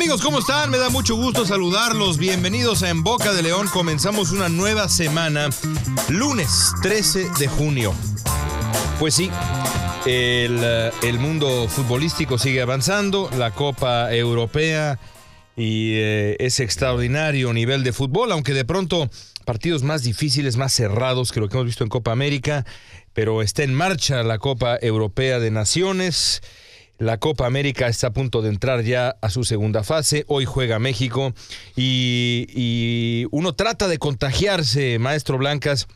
Amigos, ¿cómo están? Me da mucho gusto saludarlos. Bienvenidos a En Boca de León. Comenzamos una nueva semana, lunes 13 de junio. Pues sí, el, mundo futbolístico sigue avanzando, la Copa Europea y eh, ese extraordinario nivel de fútbol, aunque de pronto partidos más difíciles, más cerrados que lo que hemos visto en Copa América, pero está en marcha la Copa Europea de Naciones. La Copa América está a punto de entrar ya a su segunda fase. Hoy juega México y, y uno trata de contagiarse, maestro Blancas,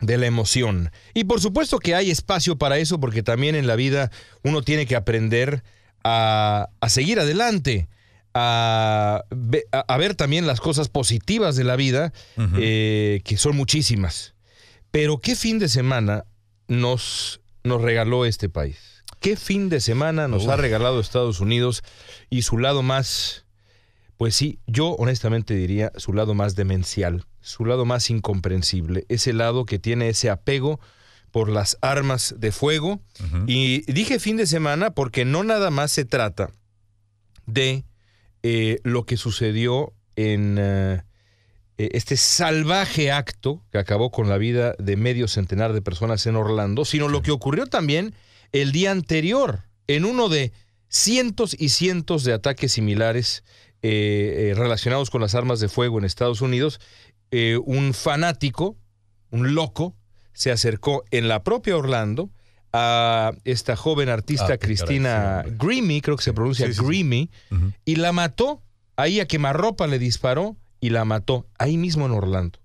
de la emoción. Y por supuesto que hay espacio para eso porque también en la vida uno tiene que aprender a, a seguir adelante. A- a ver también las cosas positivas de la vida, eh, que son muchísimas. Pero ¿qué fin de semana nos, nos regaló este país? ¿Qué fin de semana nos ha regalado Estados Unidos y su lado más, pues sí, yo honestamente diría su lado más demencial, su lado más incomprensible, ese lado que tiene ese apego por las armas de fuego. Y dije fin de semana porque no nada más se trata de eh, lo que sucedió en eh, eh, este salvaje acto que acabó con la vida de medio centenar de personas en Orlando, sino lo que ocurrió también el día anterior en uno de cientos y cientos de ataques similares eh, eh, relacionados con las armas de fuego en Estados Unidos. Eh, un fanático, un loco, se acercó en la propia Orlando a esta joven artista Ah, Cristina caray, sí, Grimmie, creo que se pronuncia Sí, y la mató. Ahí a quemarropa le disparó y la mató, ahí mismo en Orlando.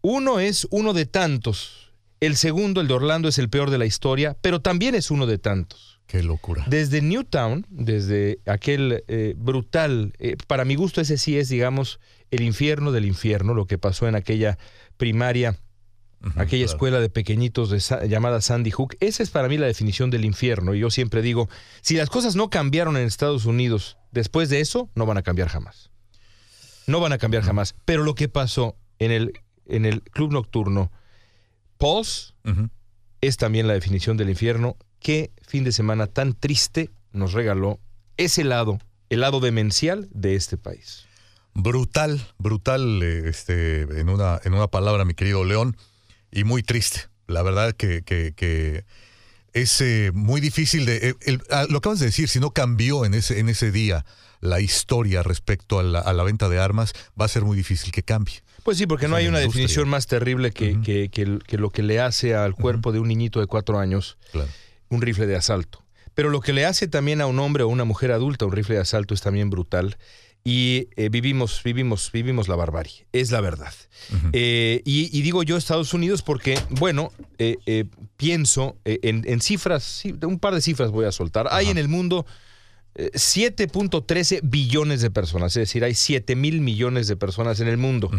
Uno es uno de tantos. El segundo, el de Orlando, es el peor de la historia, pero también es uno de tantos. Qué locura. Desde Newtown, desde aquel eh, brutal, eh, para mi gusto ese sí es, digamos, el infierno del infierno, lo que pasó en aquella primaria, aquella claro. escuela de pequeñitos de Sa- llamada Sandy Hook. Esa es para mí la definición del infierno. Y yo siempre digo, si las cosas no cambiaron en Estados Unidos después de eso, no van a cambiar jamás. No van a cambiar jamás. Pero lo que pasó en el, en el club nocturno, Pulse, es también la definición del infierno. Qué fin de semana tan triste nos regaló ese lado, el lado demencial de este país. Brutal, brutal, eh, este, en una, en una palabra, mi querido León, y muy triste. La verdad que, que- que es eh, muy difícil de. eh, el- ah, lo acabas de decir, si no cambió en ese, en ese día la historia respecto a la, a la venta de armas, va a ser muy difícil que cambie. Pues sí, porque no hay una industria. definición más terrible que, que- que- que lo que le hace al cuerpo de un niñito de cuatro años Claro. un rifle de asalto. Pero lo que le hace también a un hombre o una mujer adulta un rifle de asalto es también brutal. Y eh, vivimos, vivimos, vivimos la barbarie. Es la verdad. Eh, y, y digo yo Estados Unidos porque, bueno, eh, pienso en, en cifras, sí, un par de cifras voy a soltar. Hay en el mundo 7.13 billones de personas, es decir, hay 7 mil millones de personas en el mundo.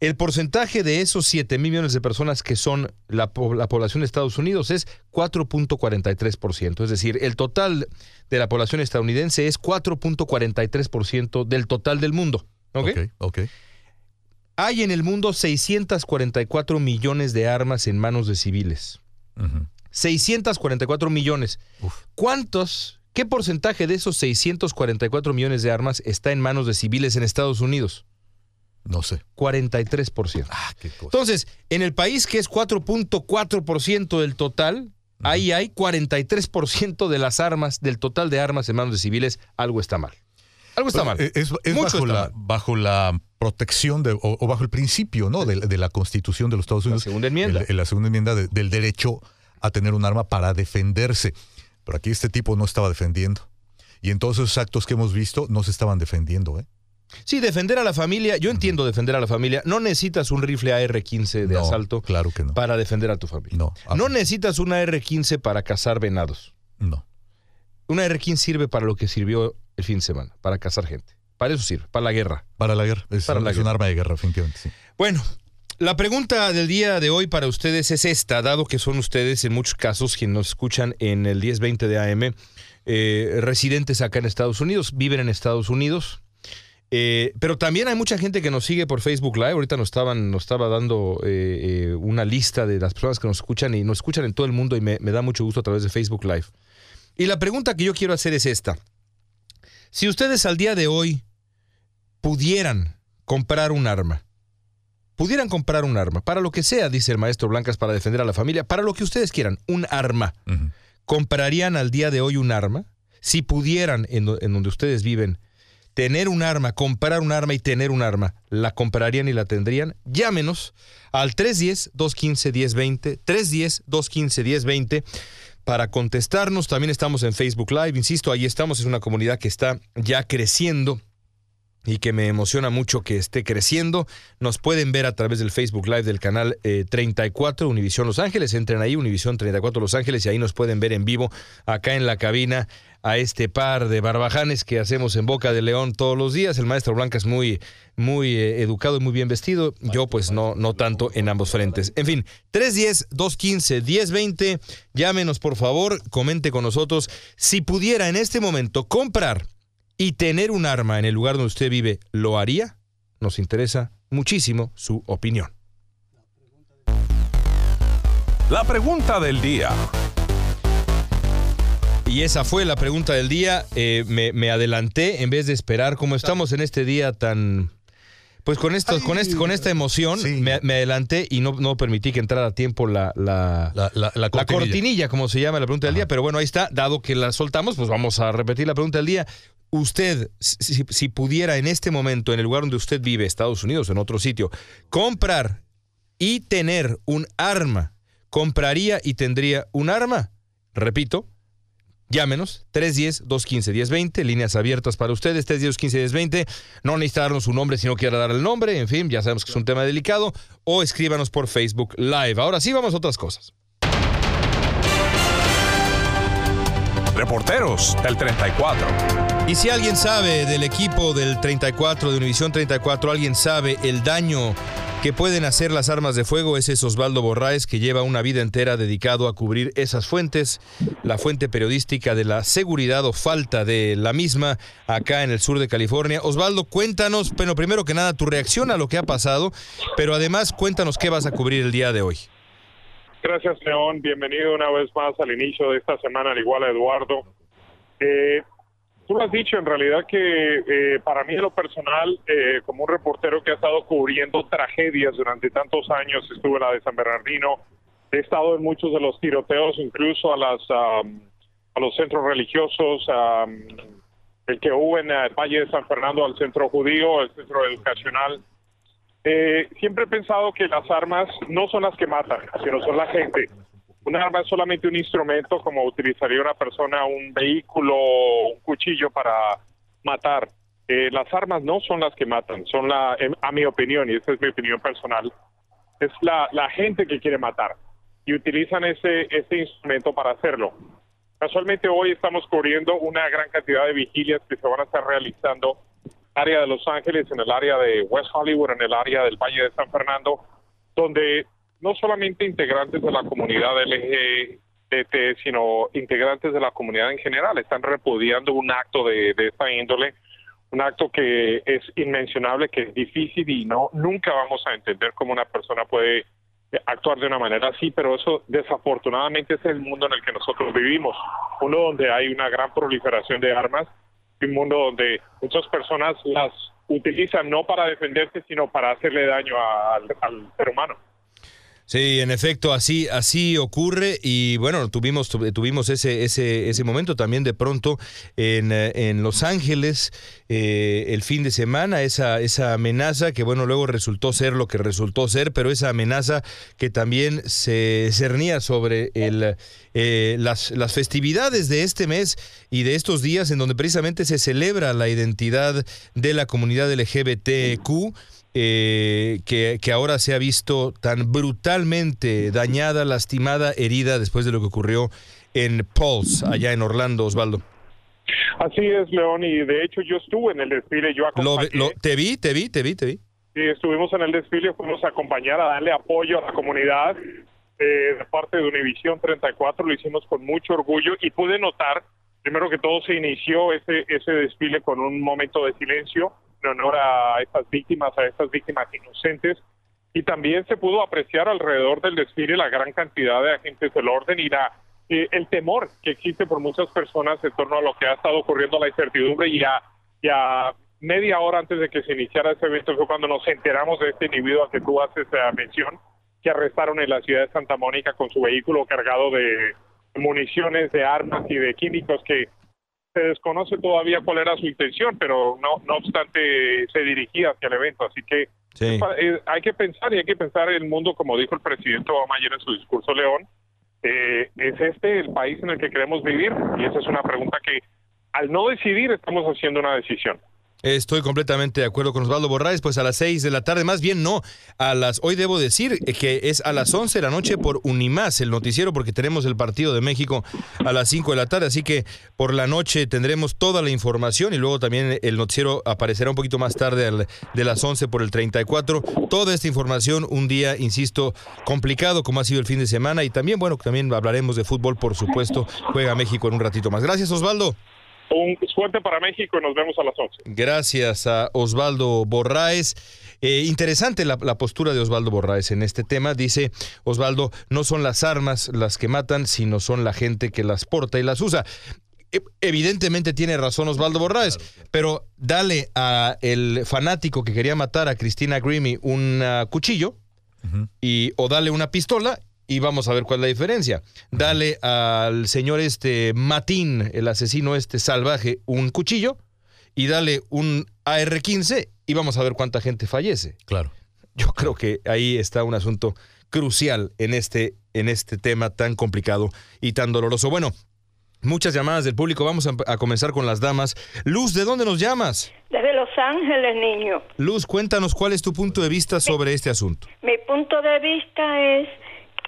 El porcentaje de esos 7 mil millones de personas que son la, po- la población de Estados Unidos es 4.43%. Es decir, el total de la población estadounidense es 4.43% del total del mundo. ¿ok? ok, ok. Hay en el mundo 644 millones de armas en manos de civiles. Ujú. 644 millones. Uf. ¿Cuántos, qué porcentaje de esos 644 millones de armas está en manos de civiles en Estados Unidos? No sé. 43%. Ah, qué cosa. Entonces, en el país que es 4.4% del total, ahí hay 43% de las armas, del total de armas en manos de civiles, algo está mal. Algo está mal. Es, es Mucho bajo, está la, mal. bajo la protección de, o, o bajo el principio ¿no? de, de la Constitución de los Estados La Unidos. segunda enmienda. el- la segunda enmienda de- del derecho a tener un arma para defenderse. Pero aquí este tipo no estaba defendiendo. Y en todos esos actos que hemos visto no se estaban defendiendo. ¿eh? Sí, defender a la familia, yo entiendo defender a la familia. No necesitas un rifle AR-15 de No, asalto Claro que no. para defender a tu familia. No. Ah, No necesitas una AR-15 para cazar venados. no. Una AR-15 sirve para lo que sirvió el fin de semana, para cazar gente. Para eso sirve, para la guerra. Para la guerra. Es, Para la es un arma de guerra, definitivamente. sí. Bueno, la pregunta del día de hoy para ustedes es esta, dado que son ustedes en muchos casos quienes nos escuchan en el 1020 de AM, eh, residentes acá en Estados Unidos, viven en Estados Unidos. eh, pero también hay mucha gente que nos sigue por Facebook Live. Ahorita nos estaban, estaba dando eh, una lista de las personas que nos escuchan y nos escuchan en todo el mundo y me da mucho gusto a través de Facebook Live. Y la pregunta que yo quiero hacer es esta. Si ustedes al día de hoy pudieran comprar un arma, pudieran comprar un arma, para lo que sea, dice el maestro Blancas, para defender a la familia, para lo que ustedes quieran, un arma, ¿comprarían al día de hoy un arma? Si pudieran, en, donde ustedes viven, tener un arma, comprar un arma y tener un arma, ¿la comprarían y la tendrían? Llámenos al 310-215-1020, 310-215-1020 para contestarnos. También estamos en Facebook Live, insisto, ahí estamos, es una comunidad que está ya creciendo y que me emociona mucho que esté creciendo. Nos pueden ver a través del Facebook Live del canal 34 eh, Univisión Los Ángeles. Entren ahí, Univisión 34 Los Ángeles, y ahí nos pueden ver en vivo acá en la cabina a este par de barbajanes que hacemos en Boca de León todos los días. El maestro Blanca es muy, muy eh, educado y muy bien vestido. Yo pues no, no tanto en ambos frentes. En fin, 310-215-1020. Llámenos por favor, comente con nosotros. Si pudiera en este momento comprar y tener un arma en el lugar donde usted vive, ¿lo haría? Nos interesa muchísimo su opinión. La pregunta del día. Y esa fue la pregunta del día. Eh, me, adelanté en vez de esperar. Como estamos en este día tan. Pues con esto, con, este, con esta emoción, me, adelanté y no, no permití que entrara a tiempo la, la, la, cortinilla. como se llama la pregunta del día. Pero bueno, ahí está. Dado que la soltamos, pues vamos a repetir la pregunta del día usted, si, pudiera en este momento, en el lugar donde usted vive, Estados Unidos, en otro sitio, comprar y tener un arma, ¿compraría y tendría un arma? Repito, llámenos, 310-215-1020, líneas abiertas para ustedes, 310-215-1020. No necesita darnos su nombre si no quiere dar el nombre, en fin, ya sabemos que es un tema delicado, o escríbanos por Facebook Live. Ahora sí, vamos a otras cosas. Reporteros del 34. Y si alguien sabe del equipo del 34, de Univisión 34, alguien sabe el daño que pueden hacer las armas de fuego, ese es Osvaldo Borraes, que lleva una vida entera dedicado a cubrir esas fuentes, la fuente periodística de la seguridad o falta de la misma acá en el sur de California. Osvaldo, cuéntanos, bueno, primero que nada, tu reacción a lo que ha pasado, pero además cuéntanos qué vas a cubrir el día de hoy. Gracias, León. Bienvenido una vez más al inicio de esta semana, al igual a Eduardo. Eh, tú lo has dicho, en realidad que eh, para mí en lo personal, eh, como un reportero que ha estado cubriendo tragedias durante tantos años, estuve en la de San Bernardino, he estado en muchos de los tiroteos, incluso a, las, a los centros religiosos, el que hubo en el Valle de San Fernando, al centro judío, el centro educacional. Eh, siempre he pensado que las armas no son las que matan, sino son la gente. Una arma es solamente un instrumento como utilizaría una persona un vehículo un cuchillo para matar. Eh, las armas no son las que matan, son la, a mi opinión, y esa es mi opinión personal, es la, la gente que quiere matar y utilizan ese, ese instrumento para hacerlo. Casualmente hoy estamos cubriendo una gran cantidad de vigilias que se van a estar realizando área de Los Ángeles, en el área de West Hollywood, en el área del Valle de San Fernando, donde no solamente integrantes de la comunidad LGBT, sino integrantes de la comunidad en general están repudiando un acto de, esta índole, un acto que es inmencionable, que es difícil y no nunca vamos a entender cómo una persona puede actuar de una manera así, pero eso desafortunadamente es el mundo en el que nosotros vivimos, uno donde hay una gran proliferación de armas un mundo donde muchas personas las utilizan no para defenderse, sino para hacerle daño al, ser humano. Sí, en efecto, así, así ocurre y bueno, tuvimos, tuvimos ese, ese, ese momento también de pronto en, en Los Ángeles eh, el fin de semana, esa, esa amenaza que bueno, luego resultó ser lo que resultó ser, pero esa amenaza que también se cernía sobre el, eh, las, las festividades de este mes y de estos días en donde precisamente se celebra la identidad de la comunidad LGBTQ. Eh, que, que, ahora se ha visto tan brutalmente dañada, lastimada, herida después de lo que ocurrió en Pulse, allá en Orlando, Osvaldo. Así es, León, y de hecho yo estuve en el desfile, yo acompañé. te vi, te vi, te vi, te vi. Sí, estuvimos en el desfile, fuimos a acompañar, a darle apoyo a la comunidad eh, de parte de Univisión 34, lo hicimos con mucho orgullo y pude notar, primero que todo se inició ese, ese desfile con un momento de silencio, en honor a estas víctimas, a estas víctimas inocentes. Y también se pudo apreciar alrededor del desfile la gran cantidad de agentes del orden y la eh, el temor que existe por muchas personas en torno a lo que ha estado ocurriendo, la incertidumbre y a, y a media hora antes de que se iniciara ese evento fue cuando nos enteramos de este individuo al que tú haces mención, que arrestaron en la ciudad de Santa Mónica con su vehículo cargado de municiones, de armas y de químicos que se desconoce todavía cuál era su intención, pero no, no obstante se dirigía hacia el evento. Así que Sí. eh, hay que pensar y hay que pensar el mundo, como dijo el presidente Obama ayer en su discurso León, eh, ¿es este el país en el que queremos vivir? Y esa es una pregunta que al no decidir estamos haciendo una decisión. Estoy completamente de acuerdo con Osvaldo Borraes, pues a las 6 de la tarde, más bien no, a las, hoy debo decir que es a las 11 de la noche por Unimás, el noticiero, porque tenemos el partido de México a las 5 de la tarde, así que por la noche tendremos toda la información y luego también el noticiero aparecerá un poquito más tarde de las 11 por el 34. Toda esta información, un día, insisto, complicado como ha sido el fin de semana y también, bueno, también hablaremos de fútbol, por supuesto, juega México en un ratito más. Gracias, Osvaldo. Un suerte para México y nos vemos a las 11. Gracias a Osvaldo Borraes. Eh, interesante la, la postura de Osvaldo Borraes en este tema. Dice Osvaldo, no son las armas las que matan, sino son la gente que las porta y las usa. E- Evidentemente tiene razón Osvaldo Borraes, pero dale a el fanático que quería matar a Cristina Grimmie un cuchillo y o dale una pistola y vamos a ver cuál es la diferencia. Dale al señor este Matín, el asesino este salvaje, un cuchillo y dale un AR-15 y vamos a ver cuánta gente fallece. Claro. Yo creo que ahí está un asunto crucial en este, en este tema tan complicado y tan doloroso. Bueno, muchas llamadas del público. Vamos a, a comenzar con las damas. Luz, ¿de dónde nos llamas? Desde Los Ángeles, niño. Luz, cuéntanos cuál es tu punto de vista sobre este asunto. Mi punto de vista es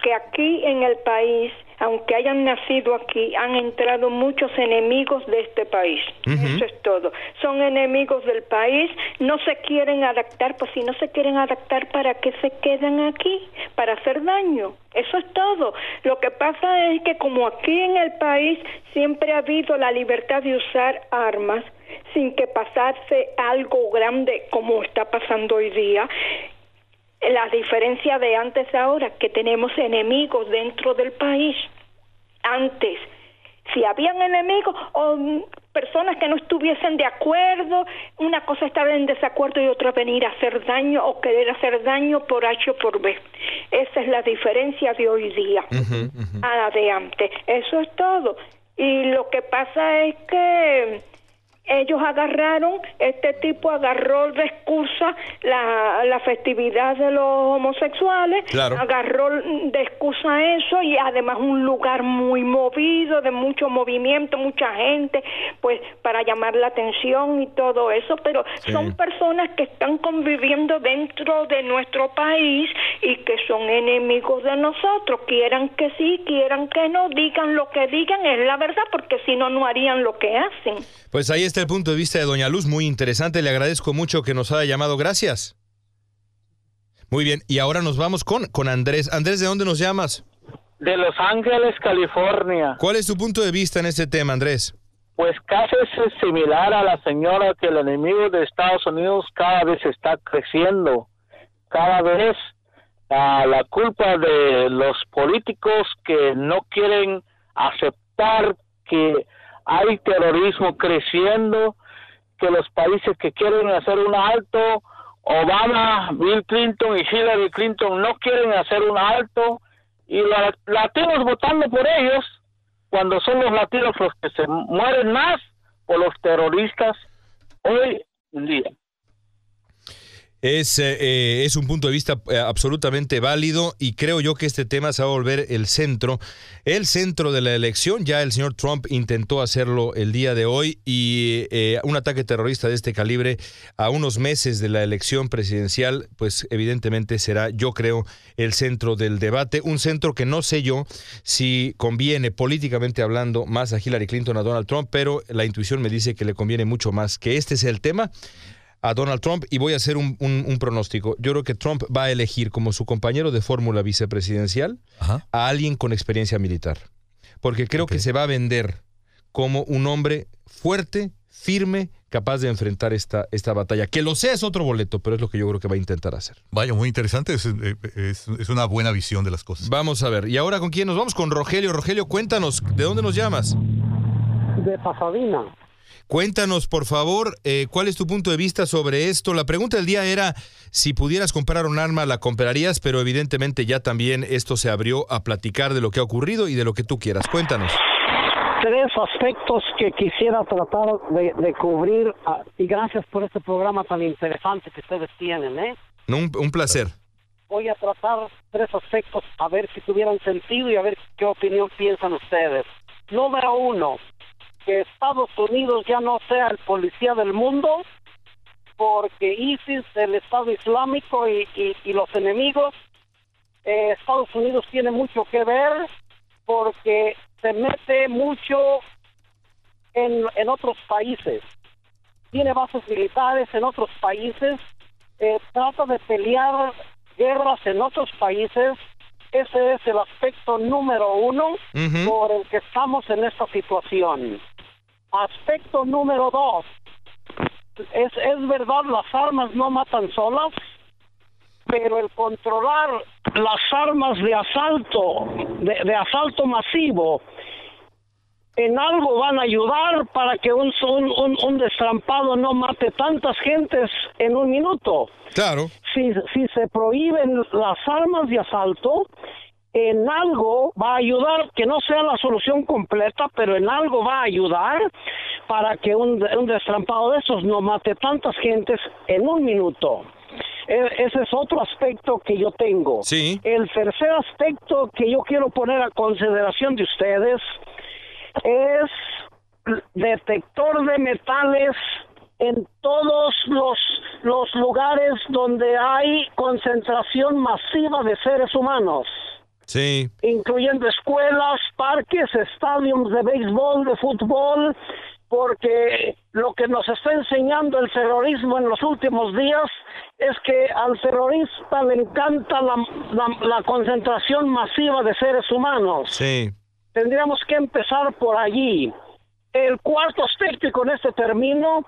que aquí en el país, aunque hayan nacido aquí, han entrado muchos enemigos de este país. Eso es todo. Son enemigos del país, no se quieren adaptar, pues si no se quieren adaptar, ¿para qué se quedan aquí? Para hacer daño. Eso es todo. Lo que pasa es que como aquí en el país siempre ha habido la libertad de usar armas, sin que pasase algo grande como está pasando hoy día, la diferencia de antes a ahora, que tenemos enemigos dentro del país. Antes, si habían enemigos o mm, personas que no estuviesen de acuerdo, una cosa estaba en desacuerdo y otra venir a hacer daño o querer hacer daño por H o por B. Esa es la diferencia de hoy día a la de antes. Eso es todo. Y lo que pasa es que ellos agarraron, este tipo agarró de excusa la, la festividad de los homosexuales, Claro. agarró de excusa eso y además un lugar muy movido, de mucho movimiento, mucha gente, pues para llamar la atención y todo eso, pero Sí. son personas que están conviviendo dentro de nuestro país y que son enemigos de nosotros, quieran que sí, quieran que no, digan lo que digan, es la verdad, porque si no, no harían lo que hacen. Pues ahí está el punto de vista de Doña Luz, muy interesante. Le agradezco mucho que nos haya llamado. Gracias. Muy bien, y ahora nos vamos con, con Andrés. Andrés, ¿de dónde nos llamas? de Los Ángeles, California. ¿Cuál es tu punto de vista en este tema, Andrés? Pues casi es similar a la señora que el enemigo de Estados Unidos cada vez está creciendo. Cada vez ah, la culpa de los políticos que no quieren aceptar que hay terrorismo creciendo, que los países que quieren hacer un alto, Obama, Bill Clinton y Hillary Clinton no quieren hacer un alto y los latinos votando por ellos cuando son los latinos los que se mueren más por los terroristas hoy en día. Es, eh, eh, es un punto de vista eh, absolutamente válido y creo yo que este tema se va a volver el centro, el centro de la elección. Ya el señor Trump intentó hacerlo el día de hoy y eh, un ataque terrorista de este calibre a unos meses de la elección presidencial, pues evidentemente será, yo creo, el centro del debate. Un centro que no sé yo si conviene políticamente hablando más a Hillary Clinton a Donald Trump, pero la intuición me dice que le conviene mucho más que este sea el tema a Donald Trump y voy a hacer un, un- un pronóstico. Yo creo que Trump va a elegir como su compañero de fórmula vicepresidencial Ajá. a alguien con experiencia militar. Porque creo que se va a vender como un hombre fuerte, firme, capaz de enfrentar esta, esta batalla. Que lo sea es otro boleto, pero es lo que yo creo que va a intentar hacer. Vaya, muy interesante. Es, eh, es- es una buena visión de las cosas. Vamos a ver. ¿Y ahora con quién nos vamos? Con Rogelio. Rogelio, cuéntanos, ¿de dónde nos llamas? de Pasadena. Cuéntanos, por favor, eh, cuál es tu punto de vista sobre esto. La pregunta del día era si pudieras comprar un arma, la comprarías, pero evidentemente ya también esto se abrió a platicar de lo que ha ocurrido y de lo que tú quieras. Cuéntanos. Tres aspectos que quisiera tratar de, de cubrir ah, y gracias por este programa tan interesante que ustedes tienen. ¿eh? Un placer. Voy a tratar tres aspectos a ver si tuvieran sentido y a ver qué opinión piensan ustedes. Número uno, que Estados Unidos ya no sea el policía del mundo porque ISIS, el Estado Islámico y, los enemigos, eh, Estados Unidos tiene mucho que ver porque se mete mucho en, en otros países. Tiene bases militares en otros países, eh, trata de pelear guerras en otros países. Ese es el aspecto número uno por el que estamos en esta situación. Aspecto número dos. Es, es verdad, las armas no matan solas, pero el controlar las armas de asalto, de, de asalto masivo, en algo van a ayudar para que un, un, un- un destrampado no mate tantas gentes en un minuto. Claro. Si, si se prohíben las armas de asalto, en algo va a ayudar, que no sea la solución completa, pero en algo va a ayudar para que un, un destrampado de esos no mate tantas gentes en un minuto. E- Ese es otro aspecto que yo tengo. Sí. El tercer aspecto que yo quiero poner a consideración de ustedes es detector de metales en todos los, los lugares donde hay concentración masiva de seres humanos Sí. incluyendo escuelas, parques, estadios de béisbol, de fútbol, porque lo que nos está enseñando el terrorismo en los últimos días es que al terrorista le encanta la, la- la concentración masiva de seres humanos. Sí. Tendríamos que empezar por allí. El cuarto aspecto, y con este termino,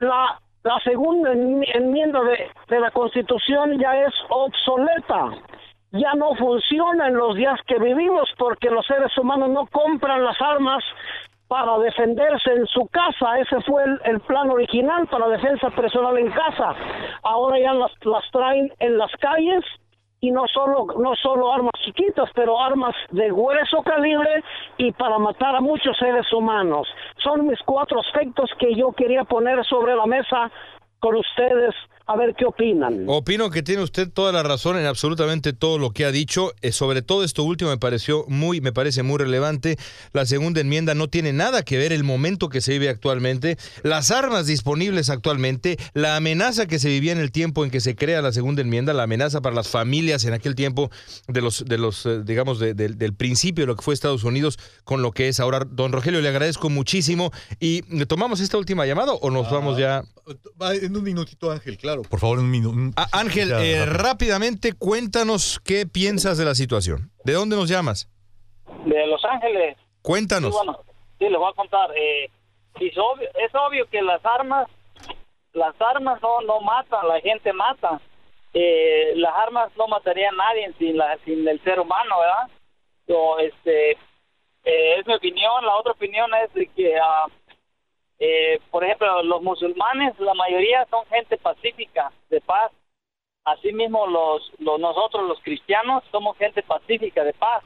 la, la segunda enmi- enmienda de, de la Constitución ya es obsoleta. Ya no funciona en los días que vivimos porque los seres humanos no compran las armas para defenderse en su casa. Ese fue el, el plan original para defensa personal en casa. Ahora ya las traen en las calles y no solo no solo armas chiquitas, pero armas de grueso calibre y para matar a muchos seres humanos. Son mis cuatro aspectos que yo quería poner sobre la mesa con ustedes a ver qué opinan. Opino que tiene usted toda la razón en absolutamente todo lo que ha dicho. Eh, sobre todo esto último me pareció muy, me parece muy relevante. La segunda enmienda no tiene nada que ver el momento que se vive actualmente, las armas disponibles actualmente, la amenaza que se vivía en el tiempo en que se crea la segunda enmienda, la amenaza para las familias en aquel tiempo de los, de los, eh, digamos, de- del- del principio de lo que fue Estados Unidos con lo que es ahora. Don Rogelio, le agradezco muchísimo. ¿Y tomamos esta última llamada o nos vamos ya? Va en un minutito, Ángel, claro. Por favor, un minuto. Ah, Ángel, eh, rápidamente cuéntanos qué piensas de la situación. ¿De dónde nos llamas? De Los Ángeles. Cuéntanos. Sí, bueno, sí, les voy a contar. Eh, es, obvio, es obvio que las armas, las armas no, no matan, la gente mata. Eh, las armas no matarían a nadie sin, la, sin el ser humano, ¿verdad? So, este, eh, es mi opinión. La otra opinión es de que, ah, eh, por ejemplo, los musulmanes, la mayoría son gente pacífica, de paz. Asimismo, los, los nosotros, los cristianos, somos gente pacífica, de paz.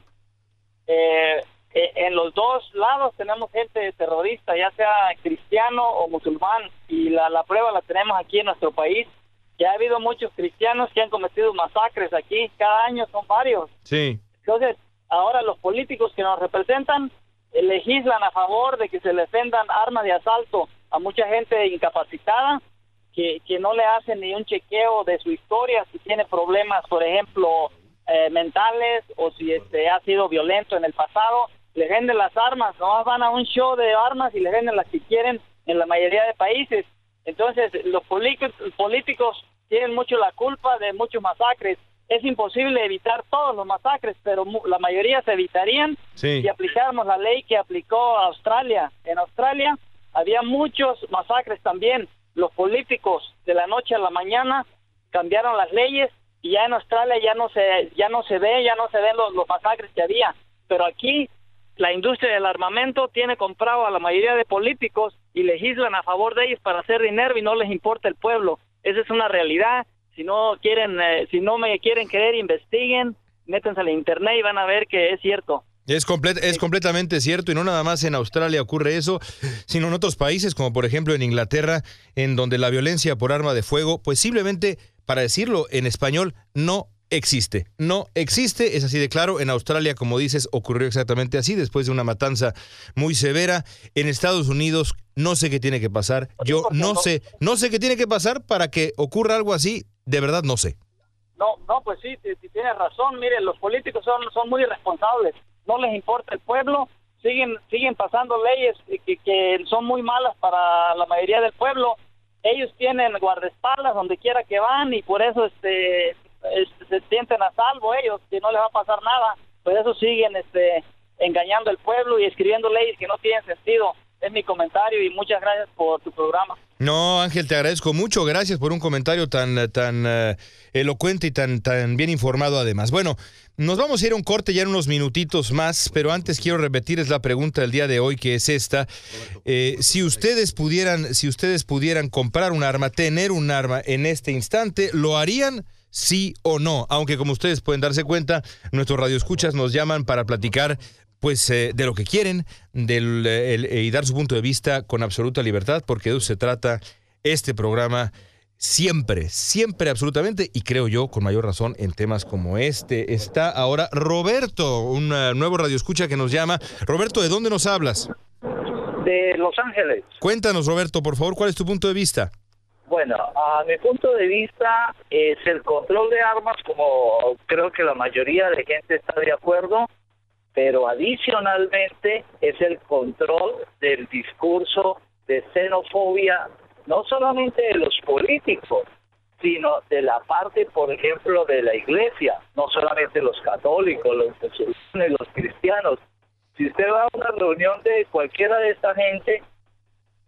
Eh, eh, en los dos lados tenemos gente terrorista, ya sea cristiano o musulmán, y la, la prueba la tenemos aquí en nuestro país. Ya ha habido muchos cristianos que han cometido masacres aquí, cada año son varios. Sí. Entonces, ahora los políticos que nos representan legislan a favor de que se le vendan armas de asalto a mucha gente incapacitada que, que no le hacen ni un chequeo de su historia, si tiene problemas, por ejemplo, eh, mentales o si este ha sido violento en el pasado, le venden las armas, no van a un show de armas y le venden las que quieren en la mayoría de países. Entonces, los políticos tienen mucho la culpa de muchos masacres. Es imposible evitar todos los masacres, pero mu- la mayoría se evitarían Sí. si aplicáramos la ley que aplicó Australia. En Australia, había muchos masacres también. Los políticos de la noche a la mañana cambiaron las leyes y ya en Australia ya no se ya no se ve, ya no se ven los, los masacres que había. Pero aquí la industria del armamento tiene comprado a la mayoría de políticos y legislan a favor de ellos para hacer dinero y no les importa el pueblo. Esa es una realidad. Si no quieren, eh, si no me quieren creer, investiguen, métanse al internet y van a ver que es cierto. Es, es completamente cierto y no nada más en Australia ocurre eso, sino en otros países como por ejemplo en Inglaterra, en donde la violencia por arma de fuego, pues simplemente, para decirlo en español, no existe. No existe, es así de claro. En Australia, como dices, ocurrió exactamente así, después de una matanza muy severa. En Estados Unidos, no sé qué tiene que pasar. Yo no sé, no sé qué tiene que pasar para que ocurra algo así. De verdad, no sé. No, no, pues sí, tienes razón. Miren, los políticos son, son muy irresponsables no les importa el pueblo, siguen siguen pasando leyes que, que son muy malas para la mayoría del pueblo. Ellos tienen guardaespaldas donde quiera que van y por eso este, este, se sienten a salvo ellos, que no les va a pasar nada. Por eso siguen este engañando al pueblo y escribiendo leyes que no tienen sentido. Es mi comentario y muchas gracias por tu programa. No, Ángel, te agradezco mucho. Gracias por un comentario tan, tan eh, elocuente y tan, tan bien informado además. Bueno, nos vamos a ir a un corte ya en unos minutitos más, pero antes quiero repetirles la pregunta del día de hoy, que es esta. Eh, si ustedes pudieran, si ustedes pudieran comprar un arma, tener un arma en este instante, ¿lo harían? sí o no. Aunque como ustedes pueden darse cuenta, nuestros radioescuchas nos llaman para platicar pues eh, de lo que quieren del, y dar su punto de vista con absoluta libertad, porque de eso se trata este programa siempre, siempre absolutamente, y creo yo con mayor razón en temas como este. Está ahora Roberto, un nuevo radioescucha que nos llama. Roberto, ¿de dónde nos hablas? De Los Ángeles. Cuéntanos, Roberto, por favor, ¿cuál es tu punto de vista? Bueno, a mi punto de vista es el control de armas, como creo que la mayoría de gente está de acuerdo, pero adicionalmente es el control del discurso de xenofobia no solamente de los políticos, sino de la parte, por ejemplo, de la iglesia, no solamente los católicos, los musulmanes, los cristianos. Si usted va a una reunión de cualquiera de esta gente,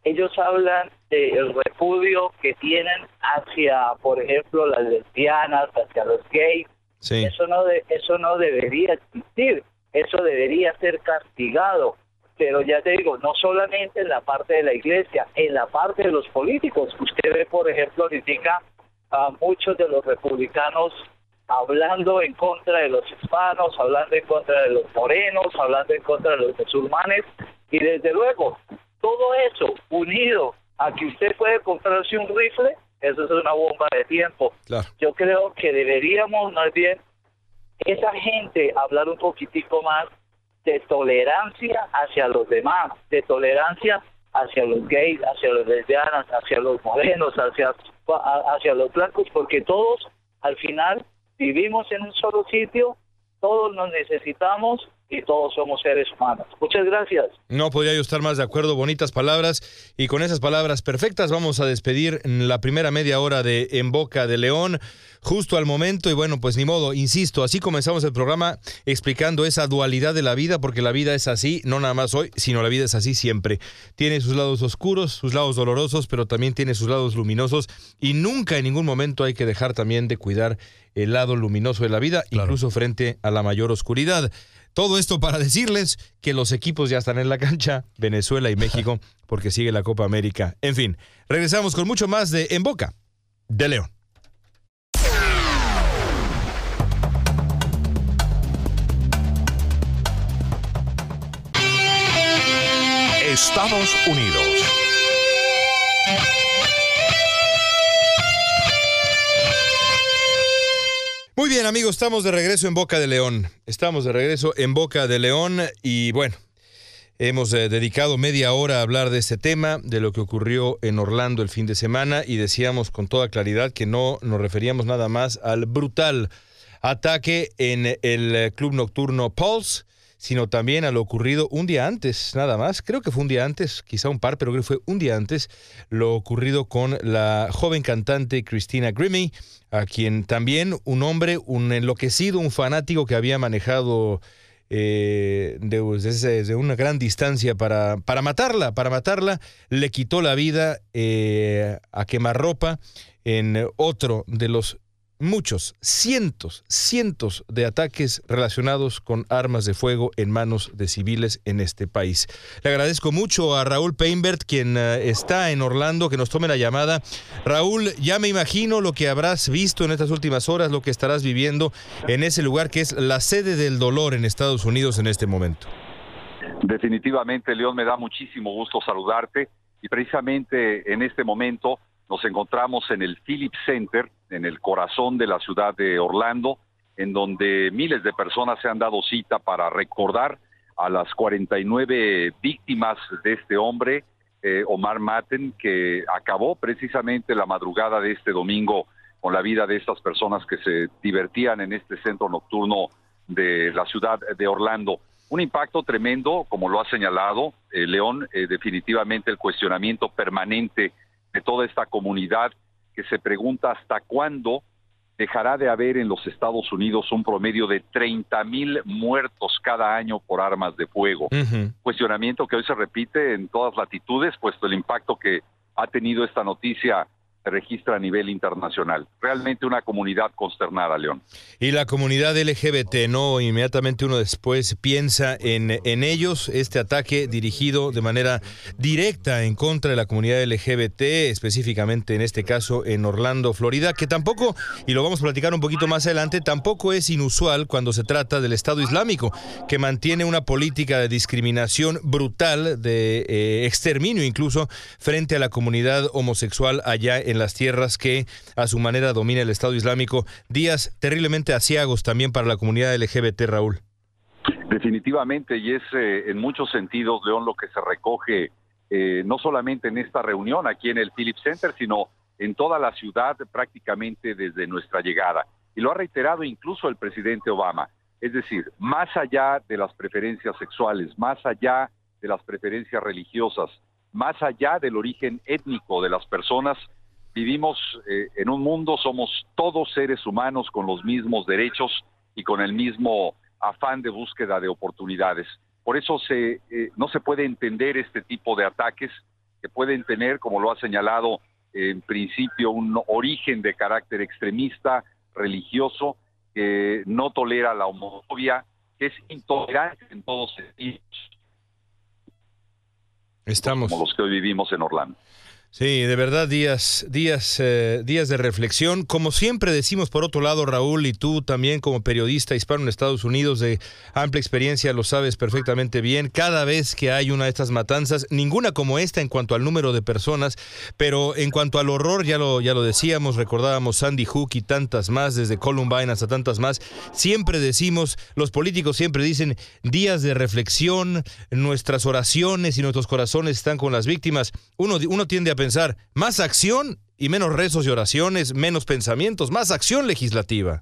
ellos hablan del repudio que tienen hacia, por ejemplo, las lesbianas, hacia los gays. Eso no de, eso no debería existir. Eso debería ser castigado pero ya te digo, no solamente en la parte de la iglesia, en la parte de los políticos. Usted ve, por ejemplo, critica a muchos de los republicanos hablando en contra de los hispanos, hablando en contra de los morenos, hablando en contra de los musulmanes, y desde luego, todo eso unido a que usted puede comprarse un rifle, eso es una bomba de tiempo. Yo creo que deberíamos más bien esa gente hablar un poquitico más de tolerancia hacia los demás, de tolerancia hacia los gays, hacia los lesbianas, hacia los morenos, hacia, hacia los blancos, porque todos al final vivimos en un solo sitio, todos nos necesitamos y todos somos seres humanos. Muchas gracias. No podría yo estar más de acuerdo, bonitas palabras y con esas palabras perfectas vamos a despedir la primera media hora de En Boca de León justo al momento y bueno, pues ni modo, insisto, así comenzamos el programa explicando esa dualidad de la vida porque la vida es así, no nada más hoy, sino la vida es así siempre. Tiene sus lados oscuros, sus lados dolorosos, pero también tiene sus lados luminosos y nunca en ningún momento hay que dejar también de cuidar el lado luminoso de la vida, incluso frente a la mayor oscuridad. Todo esto para decirles que los equipos ya están en la cancha, Venezuela y México, porque sigue la Copa América. En fin, regresamos con mucho más de En Boca de León. Estados Unidos. Bien amigos, estamos de regreso en Boca de León. Estamos de regreso en Boca de León y bueno, hemos eh, dedicado media hora a hablar de este tema, de lo que ocurrió en Orlando el fin de semana y decíamos con toda claridad que no nos referíamos nada más al brutal ataque en el eh, club nocturno Pulse sino también a lo ocurrido un día antes, nada más. Creo que fue un día antes, quizá un par, pero creo que fue un día antes, lo ocurrido con la joven cantante Christina Grimmie, a quien también un hombre, un enloquecido, un fanático que había manejado eh, desde, una gran distancia para, para matarla, para matarla, le quitó la vida eh, a quemarropa en otro de los muchos, cientos, cientos de ataques relacionados con armas de fuego en manos de civiles en este país. Le agradezco mucho a Raúl Peinbert, quien eh, está en Orlando, que nos tome la llamada. Raúl, ya me imagino lo que habrás visto en estas últimas horas, lo que estarás viviendo en ese lugar que es la sede del dolor en Estados Unidos en este momento. Definitivamente, León, me da muchísimo gusto saludarte y precisamente en este momento nos encontramos en el Phillips Center, en el corazón de la ciudad de Orlando, en donde miles de personas se han dado cita para recordar a las 49 víctimas de este hombre, eh, Omar Maten, que acabó precisamente la madrugada de este domingo con la vida de estas personas que se divertían en este centro nocturno de la ciudad de Orlando. Un impacto tremendo, como lo ha señalado eh, León, eh, definitivamente el cuestionamiento permanente de toda esta comunidad que se pregunta hasta cuándo dejará de haber en los Estados Unidos un promedio de 30 mil muertos cada año por armas de fuego. Cuestionamiento que hoy se repite en todas latitudes, puesto el impacto que ha tenido esta noticia registra a nivel internacional. Realmente una comunidad consternada, León. Y la comunidad LGBT, ¿no? Inmediatamente uno después piensa en, en ellos, este ataque dirigido de manera directa en contra de la comunidad LGBT, específicamente en este caso en Orlando, Florida, que tampoco, y lo vamos a platicar un poquito más adelante, tampoco es inusual cuando se trata del Estado Islámico, que mantiene una política de discriminación brutal, de eh, exterminio incluso, frente a la comunidad homosexual allá en en las tierras que a su manera domina el Estado Islámico. Días terriblemente asiagos también para la comunidad LGBT, Raúl. Definitivamente, y es eh, en muchos sentidos, León, lo que se recoge eh, no solamente en esta reunión aquí en el Phillips Center, sino en toda la ciudad prácticamente desde nuestra llegada. Y lo ha reiterado incluso el presidente Obama. Es decir, más allá de las preferencias sexuales, más allá de las preferencias religiosas, más allá del origen étnico de las personas, vivimos eh, en un mundo, somos todos seres humanos con los mismos derechos y con el mismo afán de búsqueda de oportunidades. Por eso se, eh, no se puede entender este tipo de ataques que pueden tener, como lo ha señalado en principio, un origen de carácter extremista, religioso, que no tolera la homofobia, que es intolerante en todos sentidos. Estamos. Como los que hoy vivimos en Orlando. Sí, de verdad, días, días, eh, días de reflexión. Como siempre decimos, por otro lado, Raúl, y tú también como periodista hispano en Estados Unidos de amplia experiencia, lo sabes perfectamente bien, cada vez que hay una de estas matanzas, ninguna como esta en cuanto al número de personas, pero en cuanto al horror, ya lo, ya lo decíamos, recordábamos Sandy Hook y tantas más, desde Columbine hasta tantas más, siempre decimos, los políticos siempre dicen, días de reflexión, nuestras oraciones y nuestros corazones están con las víctimas. Uno, uno tiende a pensar, más acción y menos rezos y oraciones, menos pensamientos, más acción legislativa.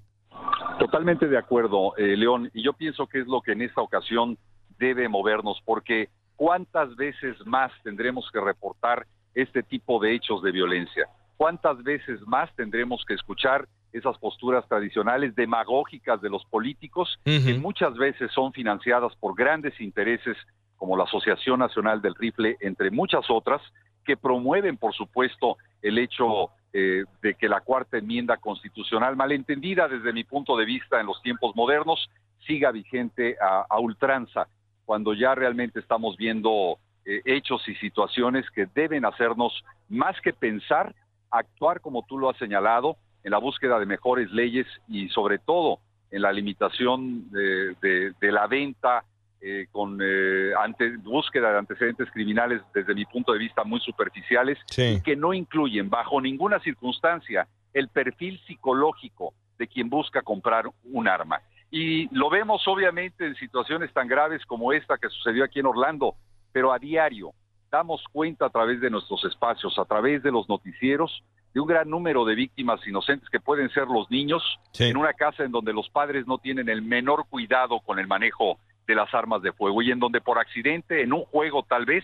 Totalmente de acuerdo, eh, León, y yo pienso que es lo que en esta ocasión debe movernos, porque ¿cuántas veces más tendremos que reportar este tipo de hechos de violencia? ¿Cuántas veces más tendremos que escuchar esas posturas tradicionales demagógicas de los políticos, que muchas veces son financiadas por grandes intereses como la Asociación Nacional del Rifle, entre muchas otras, que promueven, por supuesto, el hecho eh, de que la cuarta enmienda constitucional, malentendida desde mi punto de vista en los tiempos modernos, siga vigente a, ultranza, cuando ya realmente estamos viendo eh, hechos y situaciones que deben hacernos más que pensar, actuar como tú lo has señalado, en la búsqueda de mejores leyes y sobre todo en la limitación de la venta eh, con eh, ante, búsqueda de antecedentes criminales desde mi punto de vista muy superficiales y que no incluyen bajo ninguna circunstancia el perfil psicológico de quien busca comprar un arma. Y lo vemos obviamente en situaciones tan graves como esta que sucedió aquí en Orlando, pero a diario damos cuenta a través de nuestros espacios, a través de los noticieros, de un gran número de víctimas inocentes que pueden ser los niños en una casa en donde los padres no tienen el menor cuidado con el manejo de las armas de fuego y en donde por accidente, en un juego tal vez,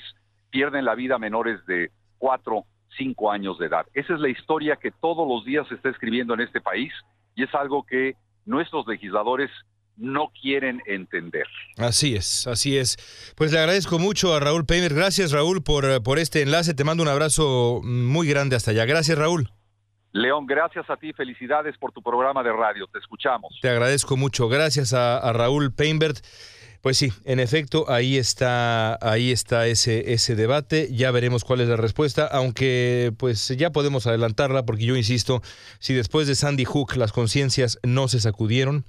pierden la vida menores de cuatro, cinco años de edad. Esa es la historia que todos los días se está escribiendo en este país y es algo que nuestros legisladores no quieren entender. Así es, así es. Pues le agradezco mucho a Raúl Peimer. Gracias, Raúl, por, por este enlace. Te mando un abrazo muy grande hasta allá. Gracias, Raúl. León, gracias a ti, felicidades por tu programa de radio, te escuchamos. Te agradezco mucho, gracias a, a Raúl Peinbert. Pues sí, en efecto, ahí está, ahí está ese, ese debate. Ya veremos cuál es la respuesta, aunque pues ya podemos adelantarla, porque yo insisto, si después de Sandy Hook las conciencias no se sacudieron,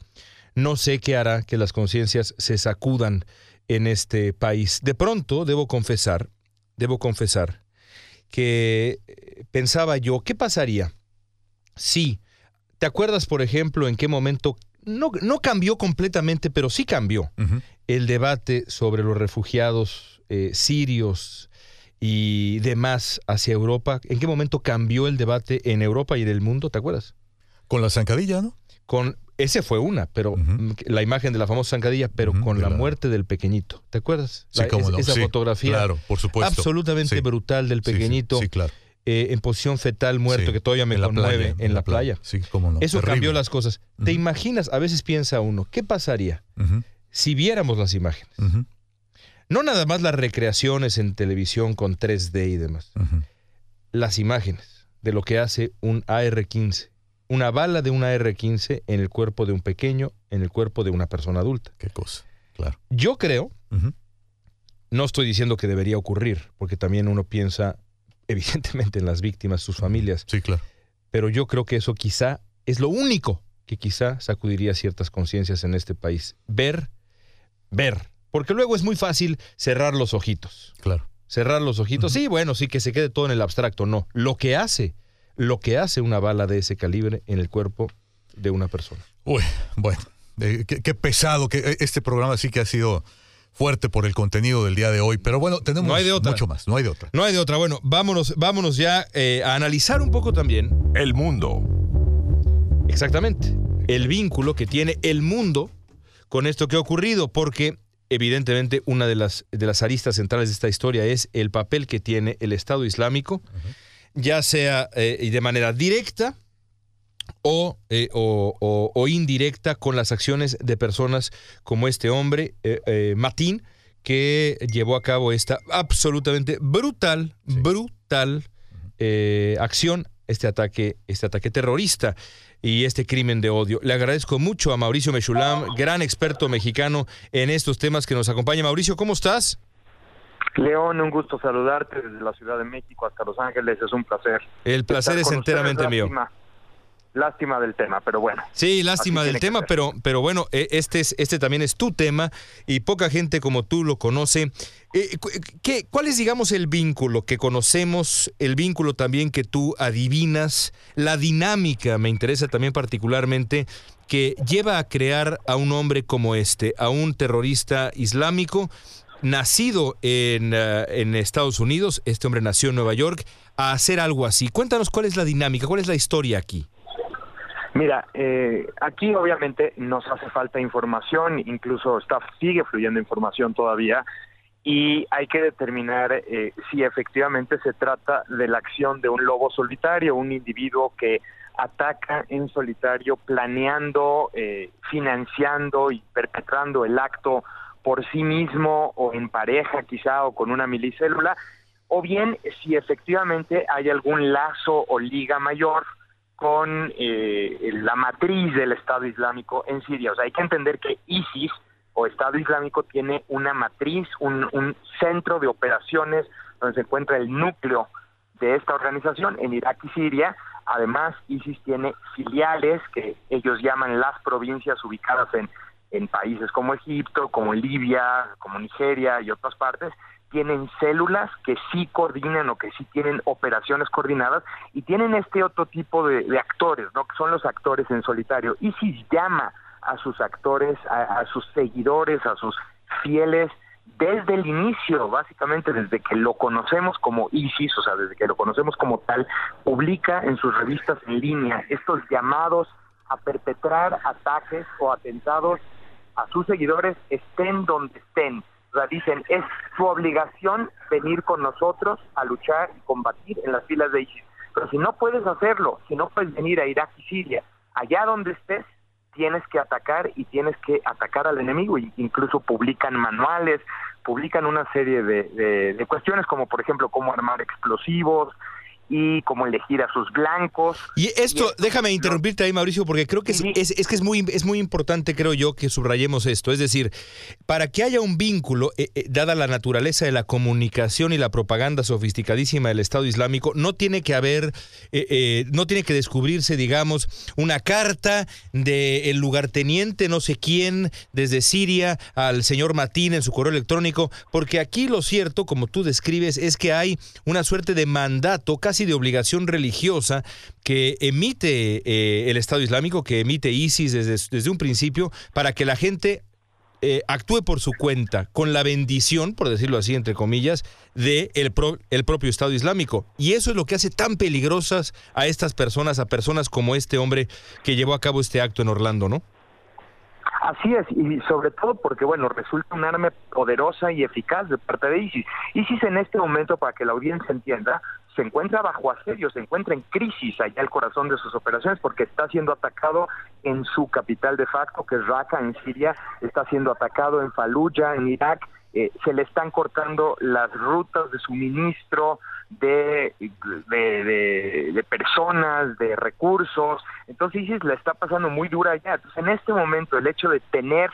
no sé qué hará que las conciencias se sacudan en este país. De pronto, debo confesar, debo confesar que eh, pensaba yo, ¿qué pasaría Sí. ¿Te acuerdas, por ejemplo, en qué momento, no, no cambió completamente, pero sí cambió el debate sobre los refugiados eh, sirios y demás hacia Europa? ¿En qué momento cambió el debate en Europa y en el mundo? ¿Te acuerdas? Con la zancadilla, ¿no? Con ese fue una, pero la imagen de la famosa zancadilla, pero con la, muerte del pequeñito. ¿Te acuerdas? Sí, no. Esa fotografía claro, por supuesto. absolutamente brutal del pequeñito. sí claro. Eh, en posición fetal muerto, que todavía me conmueve en, la, playa. Sí, cómo no. Eso cambió las cosas. ¿Te imaginas? A veces piensa uno, ¿qué pasaría si viéramos las imágenes? No nada más las recreaciones en televisión con 3D y demás. Las imágenes de lo que hace un AR-15. Una bala de un AR-15 en el cuerpo de un pequeño, en el cuerpo de una persona adulta. Qué cosa, claro. Yo creo, no estoy diciendo que debería ocurrir, porque también uno piensa evidentemente en las víctimas, sus familias. Sí, claro. Pero yo creo que eso quizá es lo único que quizá sacudiría ciertas conciencias en este país. Ver, ver. Porque luego es muy fácil cerrar los ojitos. Claro. Cerrar los ojitos. Sí, bueno, sí, que se quede todo en el abstracto. No. Lo que hace, lo que hace una bala de ese calibre en el cuerpo de una persona. Uy, bueno. Eh, qué, qué, pesado. que eh, Este programa sí que ha sido fuerte por el contenido del día de hoy, pero bueno, tenemos mucho más, no hay de otra. No hay de otra. Bueno, vámonos, vámonos ya eh, a analizar un poco también el mundo. Exactamente, el vínculo que tiene el mundo con esto que ha ocurrido, porque evidentemente una de las, de las aristas centrales de esta historia es el papel que tiene el Estado Islámico, ya sea eh, de manera directa, eh, o, o, indirecta con las acciones de personas como este hombre, eh, eh, Matín, que llevó a cabo esta absolutamente brutal, brutal acción, este ataque, este ataque terrorista y este crimen de odio. Le agradezco mucho a Mauricio Mechulam, gran experto mexicano en estos temas que nos acompaña. Mauricio, ¿cómo estás? León, un gusto saludarte desde la Ciudad de México hasta Los Ángeles, es un placer. El placer es enteramente mío lástima del tema, pero bueno. Sí, lástima del tema, pero, pero bueno, e, este, es, este también es tu tema y poca gente como tú lo conoce. Eh, ¿qué, ¿Cuál es, digamos, el vínculo que conocemos, el vínculo también que tú adivinas, la dinámica, me interesa también particularmente, que lleva a crear a un hombre como este, a un terrorista islámico? nacido en, eh, en, Estados Unidos, este hombre nació en Nueva York, a hacer algo así. Cuéntanos cuál es la dinámica, cuál es la historia aquí. Mira, eh, aquí obviamente nos hace falta información, incluso está, sigue fluyendo información todavía, y hay que determinar eh, si efectivamente se trata de la acción de un lobo solitario, un individuo que ataca en solitario, planeando, eh, financiando y perpetrando el acto por sí mismo o en pareja quizá o con una milicélula, o bien si efectivamente hay algún lazo o liga mayor con eh, la matriz del Estado Islámico en Siria. O sea, hay que entender que ISIS o Estado Islámico tiene una matriz, un, un centro de operaciones donde se encuentra el núcleo de esta organización en Irak y Siria. Además, ISIS tiene filiales que ellos llaman las provincias ubicadas en, en países como Egipto, como Libia, como Nigeria y otras partes, tienen células que sí coordinan o que sí tienen operaciones coordinadas y tienen este otro tipo de, actores, ¿no? Que son los actores en solitario. ISIS llama a sus actores, a, sus seguidores, a sus fieles desde el inicio, básicamente desde que lo conocemos como ISIS, o sea, desde que lo conocemos como tal, publica en sus revistas en línea estos llamados a perpetrar ataques o atentados a sus seguidores estén donde estén dicen, es su obligación venir con nosotros a luchar y combatir en las filas de ISIS. Pero si no puedes hacerlo, si no puedes venir a Irak y Siria, allá donde estés, tienes que atacar y tienes que atacar al enemigo. Incluso publican manuales, publican una serie de, de cuestiones como por ejemplo cómo armar explosivos, y cómo elegir a sus blancos. Y esto, déjame interrumpirte ahí, Mauricio, porque creo que es, es, que es muy, es muy importante, creo yo, que subrayemos esto. Es decir, para que haya un vínculo, eh, eh, dada la naturaleza de la comunicación y la propaganda sofisticadísima del Estado Islámico, no tiene que haber, eh, no tiene que descubrirse, digamos, una carta del el lugarteniente no sé quién desde Siria al señor Matín en su correo electrónico, porque aquí lo cierto, como tú describes, es que hay una suerte de mandato casi de obligación religiosa que emite eh, el Estado Islámico, que emite ISIS desde, desde un principio, para que la gente eh, actúe por su cuenta, con la bendición, por decirlo así, entre comillas, de el, el propio Estado Islámico. Y eso es lo que hace tan peligrosas a estas personas, a personas como este hombre que llevó a cabo este acto en Orlando, ¿no? Así es, y sobre todo porque, bueno, resulta un arma poderosa y eficaz de parte de ISIS. ISIS en este momento, para que la audiencia entienda, se encuentra bajo asedio, se encuentra en crisis allá el corazón de sus operaciones porque está siendo atacado en su capital de facto, que es Raqqa, en Siria, está siendo atacado en Fallujah, en Irak, eh, se le están cortando las rutas de suministro de, personas, de recursos. Entonces ISIS la está pasando muy dura allá. Entonces en este momento el hecho de tener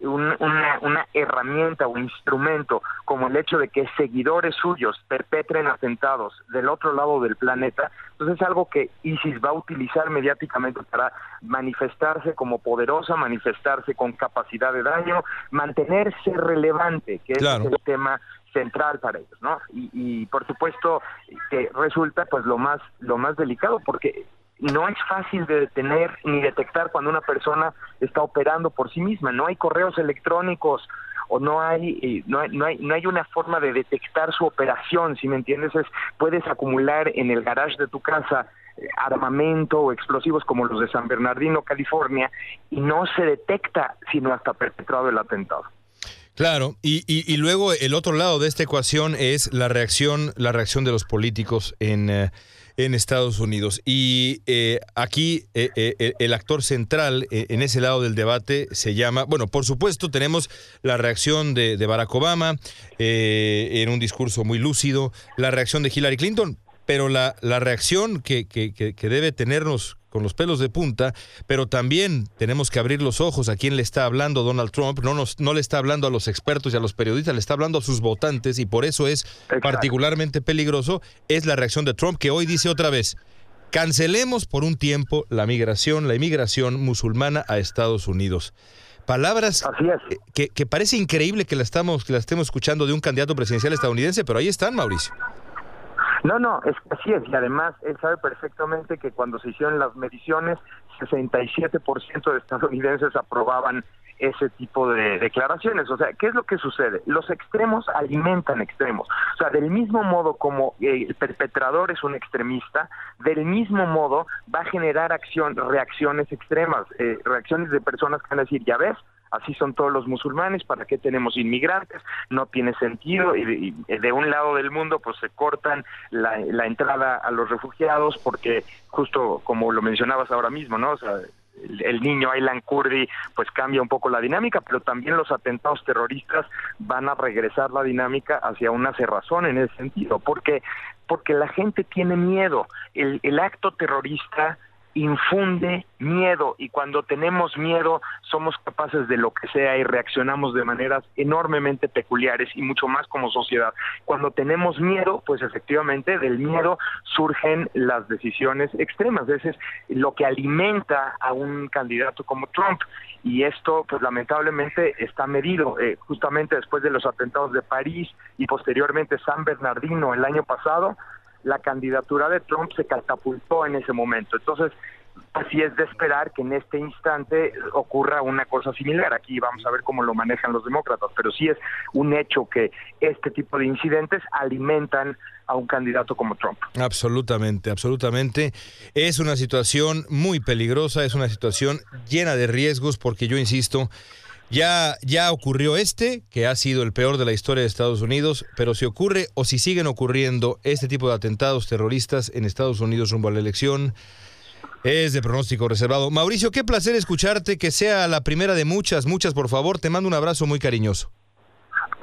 una, una herramienta o instrumento como el hecho de que seguidores suyos perpetren atentados del otro lado del planeta, entonces es algo que ISIS va a utilizar mediáticamente para manifestarse como poderosa, manifestarse con capacidad de daño, mantenerse relevante, que es el tema central para ellos, ¿no? Y, y por supuesto que resulta pues lo más lo más delicado porque no es fácil de detener ni detectar cuando una persona está operando por sí misma. No hay correos electrónicos o no hay, eh, no hay, no hay, no hay una forma de detectar su operación, si me entiendes, es, puedes acumular en el garage de tu casa eh, armamento o explosivos como los de San Bernardino, California, y no se detecta sino hasta perpetrado el atentado. Claro, y, y, luego el otro lado de esta ecuación es la reacción, la reacción de los políticos en, eh, en Estados Unidos. Y eh, aquí eh, eh, el actor central en ese lado del debate se llama, bueno, por supuesto tenemos la reacción de, Barack Obama en un discurso muy lúcido, la reacción de Hillary Clinton, pero la, la reacción que, que debe tenernos con los pelos de punta, pero también tenemos que abrir los ojos a quién le está hablando Donald Trump, no, nos, no le está hablando a los expertos y a los periodistas, le está hablando a sus votantes y por eso es particularmente peligroso, es la reacción de Trump que hoy dice otra vez, cancelemos por un tiempo la migración, la inmigración musulmana a Estados Unidos. Palabras que, que parece increíble que la, estamos, que la estemos escuchando de un candidato presidencial estadounidense, pero ahí están, Mauricio. No, no, es, así es. Y además, él sabe perfectamente que cuando se hicieron las mediciones, 67% de estadounidenses aprobaban ese tipo de declaraciones. O sea, ¿qué es lo que sucede? Los extremos alimentan extremos. O sea, del mismo modo como el perpetrador es un extremista, del mismo modo va a generar acción, reacciones extremas, eh, reacciones de personas que van a decir, ya ves, así son todos los musulmanes, ¿para qué tenemos inmigrantes? No tiene sentido y de, un lado del mundo pues se cortan la, entrada a los refugiados porque justo como lo mencionabas ahora mismo, ¿no? O sea, el, niño Aylan Kurdi pues cambia un poco la dinámica, pero también los atentados terroristas van a regresar la dinámica hacia una cerrazón en ese sentido, porque porque la gente tiene miedo. El, el acto terrorista infunde miedo y cuando tenemos miedo somos capaces de lo que sea y reaccionamos de maneras enormemente peculiares y mucho más como sociedad. Cuando tenemos miedo, pues efectivamente del miedo surgen las decisiones extremas. Ese es lo que alimenta a un candidato como Trump y esto pues lamentablemente está medido eh, justamente después de los atentados de París y posteriormente San Bernardino el año pasado la candidatura de Trump se catapultó en ese momento. Entonces, así es de esperar que en este instante ocurra una cosa similar. Aquí vamos a ver cómo lo manejan los demócratas, pero sí es un hecho que este tipo de incidentes alimentan a un candidato como Trump. Absolutamente, absolutamente. Es una situación muy peligrosa, es una situación llena de riesgos porque yo insisto, ya, ya ocurrió este, que ha sido el peor de la historia de Estados Unidos, pero si ocurre o si siguen ocurriendo este tipo de atentados terroristas en Estados Unidos rumbo a la elección, Es de pronóstico reservado. Mauricio, qué placer escucharte, que sea la primera de muchas, muchas, por favor. Te mando un abrazo muy cariñoso.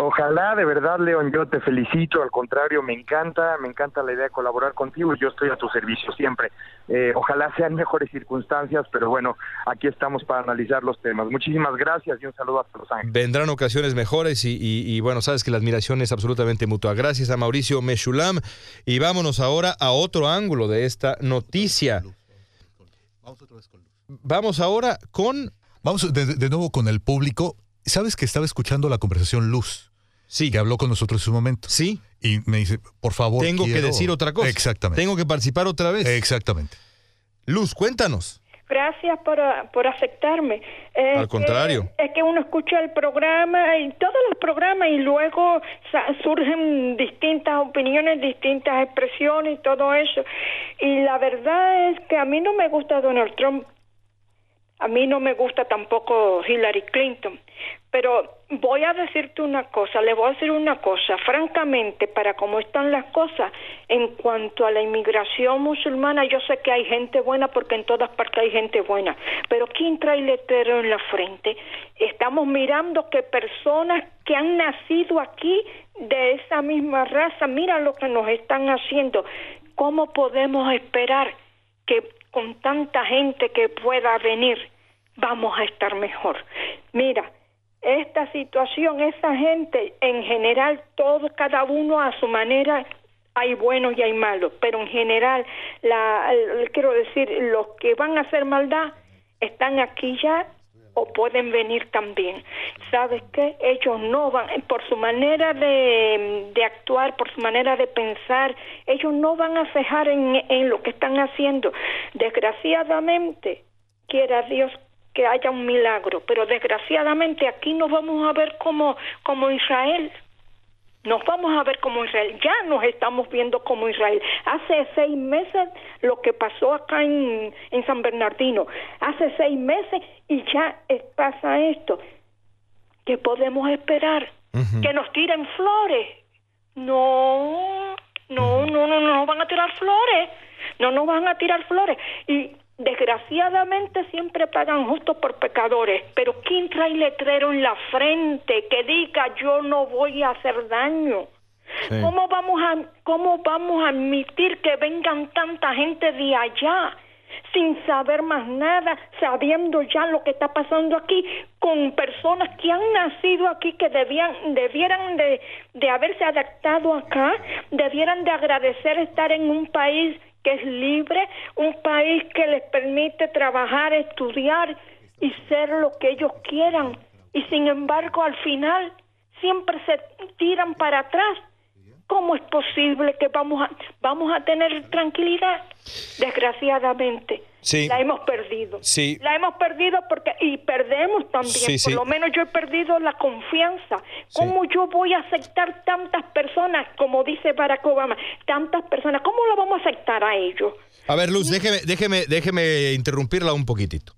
Ojalá, de verdad, León, yo te felicito, al contrario, me encanta, me encanta la idea de colaborar contigo y yo estoy a tu servicio siempre. Eh, ojalá sean mejores circunstancias, pero bueno, aquí estamos para analizar los temas. Muchísimas gracias y un saludo hasta Los Ángeles. Vendrán ocasiones mejores y, y- y, bueno, sabes que la admiración es absolutamente mutua. Gracias a Mauricio Meshulam y vámonos ahora a otro ángulo de esta noticia. Vamos ahora con... Vamos de, de nuevo con el público. Sabes que estaba escuchando la conversación Luz. Sí. Que habló con nosotros en su momento. Sí. Y me dice, por favor. Tengo que decir otra cosa. Exactamente. Tengo que participar otra vez. Exactamente. Luz, cuéntanos. Gracias por, ah, por aceptarme. Es Al contrario. que- es que uno escucha el programa y todos los programas y luego sa- surgen distintas opiniones, distintas expresiones y todo eso. Y la verdad es que a mí no me gusta Donald Trump. A mí no me gusta tampoco Hillary Clinton. Pero voy a decirte una cosa, le voy a decir una cosa. Francamente, para cómo están las cosas, en cuanto a la inmigración musulmana, yo sé que hay gente buena porque en todas partes hay gente buena. Pero ¿quién trae letrero en la frente? Estamos mirando que personas que han nacido aquí de esa misma raza, mira lo que nos están haciendo. ¿Cómo podemos esperar que con tanta gente que pueda venir vamos a estar mejor? Mira, esta situación, esa gente en general, todo, cada uno a su manera, hay buenos y hay malos, pero en general, la, quiero decir, los que van a hacer maldad están aquí ya o pueden venir también. ¿Sabes qué? Ellos no van, por su manera de, de actuar, por su manera de pensar, ellos no van a cejar en, en lo que están haciendo. Desgraciadamente, quiera Dios que haya un milagro, pero desgraciadamente aquí nos vamos a ver como, como Israel. Nos vamos a ver como Israel. Ya nos estamos viendo como Israel. Hace seis meses lo que pasó acá en, en San Bernardino. Hace seis meses y ya pasa esto. ¿Qué podemos esperar? Que nos tiren flores. No, no, no, no, no nos van a tirar flores. No nos van a tirar flores. Y desgraciadamente siempre pagan justo por pecadores. Pero ¿quién trae letrero en la frente que diga yo no voy a hacer daño? Sí. ¿Cómo vamos a cómo vamos a admitir que vengan tanta gente de allá sin saber más nada, sabiendo ya lo que está pasando aquí con personas que han nacido aquí que debían debieran de, de haberse adaptado acá, debieran de agradecer estar en un país que es libre, un país que les permite trabajar, estudiar y ser lo que ellos quieran. Y sin embargo, al final siempre se tiran para atrás. ¿Cómo es posible que vamos a vamos a tener tranquilidad? Desgraciadamente, Sí. la hemos perdido. Sí. La hemos perdido porque y perdemos también. Sí, Por lo menos yo he perdido la confianza. ¿Cómo yo voy a aceptar tantas personas, como dice Barack Obama, tantas personas? ¿Cómo lo vamos a aceptar a ellos? A ver, Luz, déjeme, déjeme, déjeme interrumpirla un poquitito.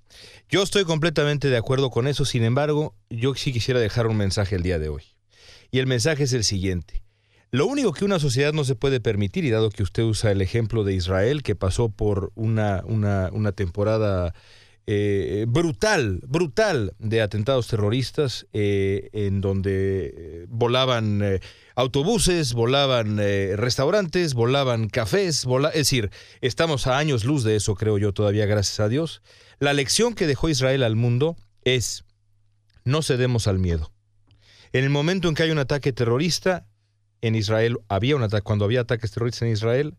Yo estoy completamente de acuerdo con eso, sin embargo, yo sí quisiera dejar un mensaje el día de hoy. Y el mensaje es el siguiente. Lo único que una sociedad no se puede permitir, y dado que usted usa el ejemplo de Israel, que pasó por una, una, temporada eh, brutal, brutal de atentados terroristas, eh, en donde eh, volaban autobuses, volaban restaurantes, volaban cafés, es decir, estamos a años luz de eso, creo yo todavía, gracias a Dios. La lección que dejó Israel al mundo es, no cedemos al miedo. En el momento en que hay un ataque terrorista, en Israel había un ataque, cuando había ataques terroristas en Israel,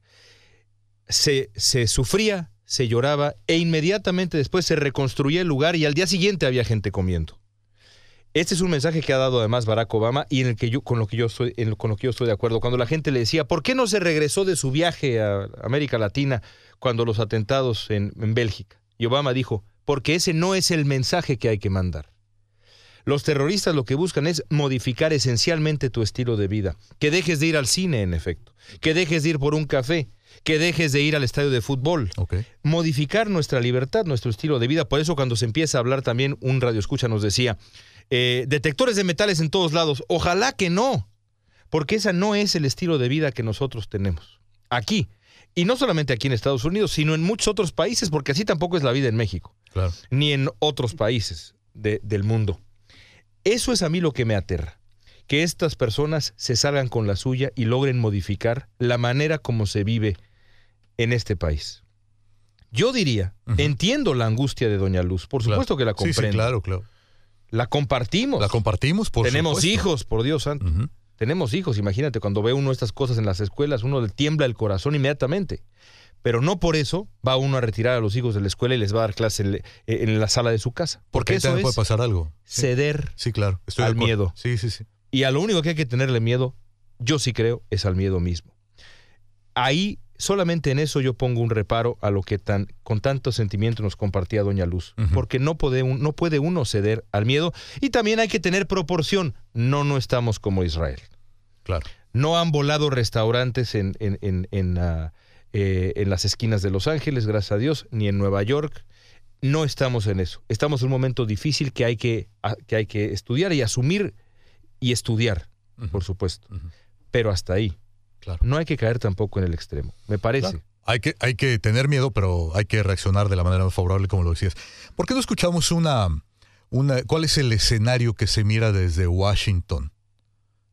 se, se sufría, se lloraba e inmediatamente después se reconstruía el lugar y al día siguiente había gente comiendo. Este es un mensaje que ha dado además Barack Obama y en el que yo con lo que yo estoy con lo que yo estoy de acuerdo. Cuando la gente le decía, ¿por qué no se regresó de su viaje a América Latina cuando los atentados en, en Bélgica? Y Obama dijo, porque ese no es el mensaje que hay que mandar. Los terroristas lo que buscan es modificar esencialmente tu estilo de vida. Que dejes de ir al cine, en efecto. Que dejes de ir por un café. Que dejes de ir al estadio de fútbol. Modificar nuestra libertad, nuestro estilo de vida. Por eso cuando se empieza a hablar también, un radio escucha nos decía, eh, detectores de metales en todos lados. Ojalá que no. Porque ese no es el estilo de vida que nosotros tenemos. Aquí, Y no solamente aquí en Estados Unidos, sino en muchos otros países, porque así tampoco es la vida en México, Claro. ni en otros países de- del mundo. Eso es a mí lo que me aterra, que estas personas se salgan con la suya y logren modificar la manera como se vive en este país. Yo diría, entiendo la angustia de Doña Luz, por Claro. supuesto que la Sí, sí, comprendo. claro, claro. La compartimos. La compartimos, por Tenemos supuesto. hijos, por Dios santo. Tenemos hijos, imagínate, cuando ve uno estas cosas en las escuelas, uno le tiembla el corazón inmediatamente. Pero no por eso va uno a retirar a los hijos de la escuela y les va a dar clase en, en la sala de su casa. Porque Porque eso es puede pasar algo. Ceder Sí, claro. Estoy al miedo. Sí, sí, sí. Y a lo único que hay que tenerle miedo, yo sí creo, es al miedo mismo. Ahí, solamente en eso yo pongo un reparo a lo que tan, con tanto sentimiento nos compartía Doña Luz. Porque no puede, no puede uno ceder al miedo. Y también hay que tener proporción. No, no estamos como Israel. Claro. No han volado restaurantes en, en, en, en, ah, eh, en las esquinas de Los Ángeles, gracias a Dios, ni en Nueva York. No estamos en eso. Estamos en un momento difícil que hay que, que, hay que estudiar y asumir y estudiar, por supuesto. Pero hasta ahí. No hay que caer tampoco en el extremo, me parece. Claro. Hay que, hay que tener miedo, pero hay que reaccionar de la manera más favorable, como lo decías. ¿Por qué no escuchamos una, una... ¿Cuál es el escenario que se mira desde Washington?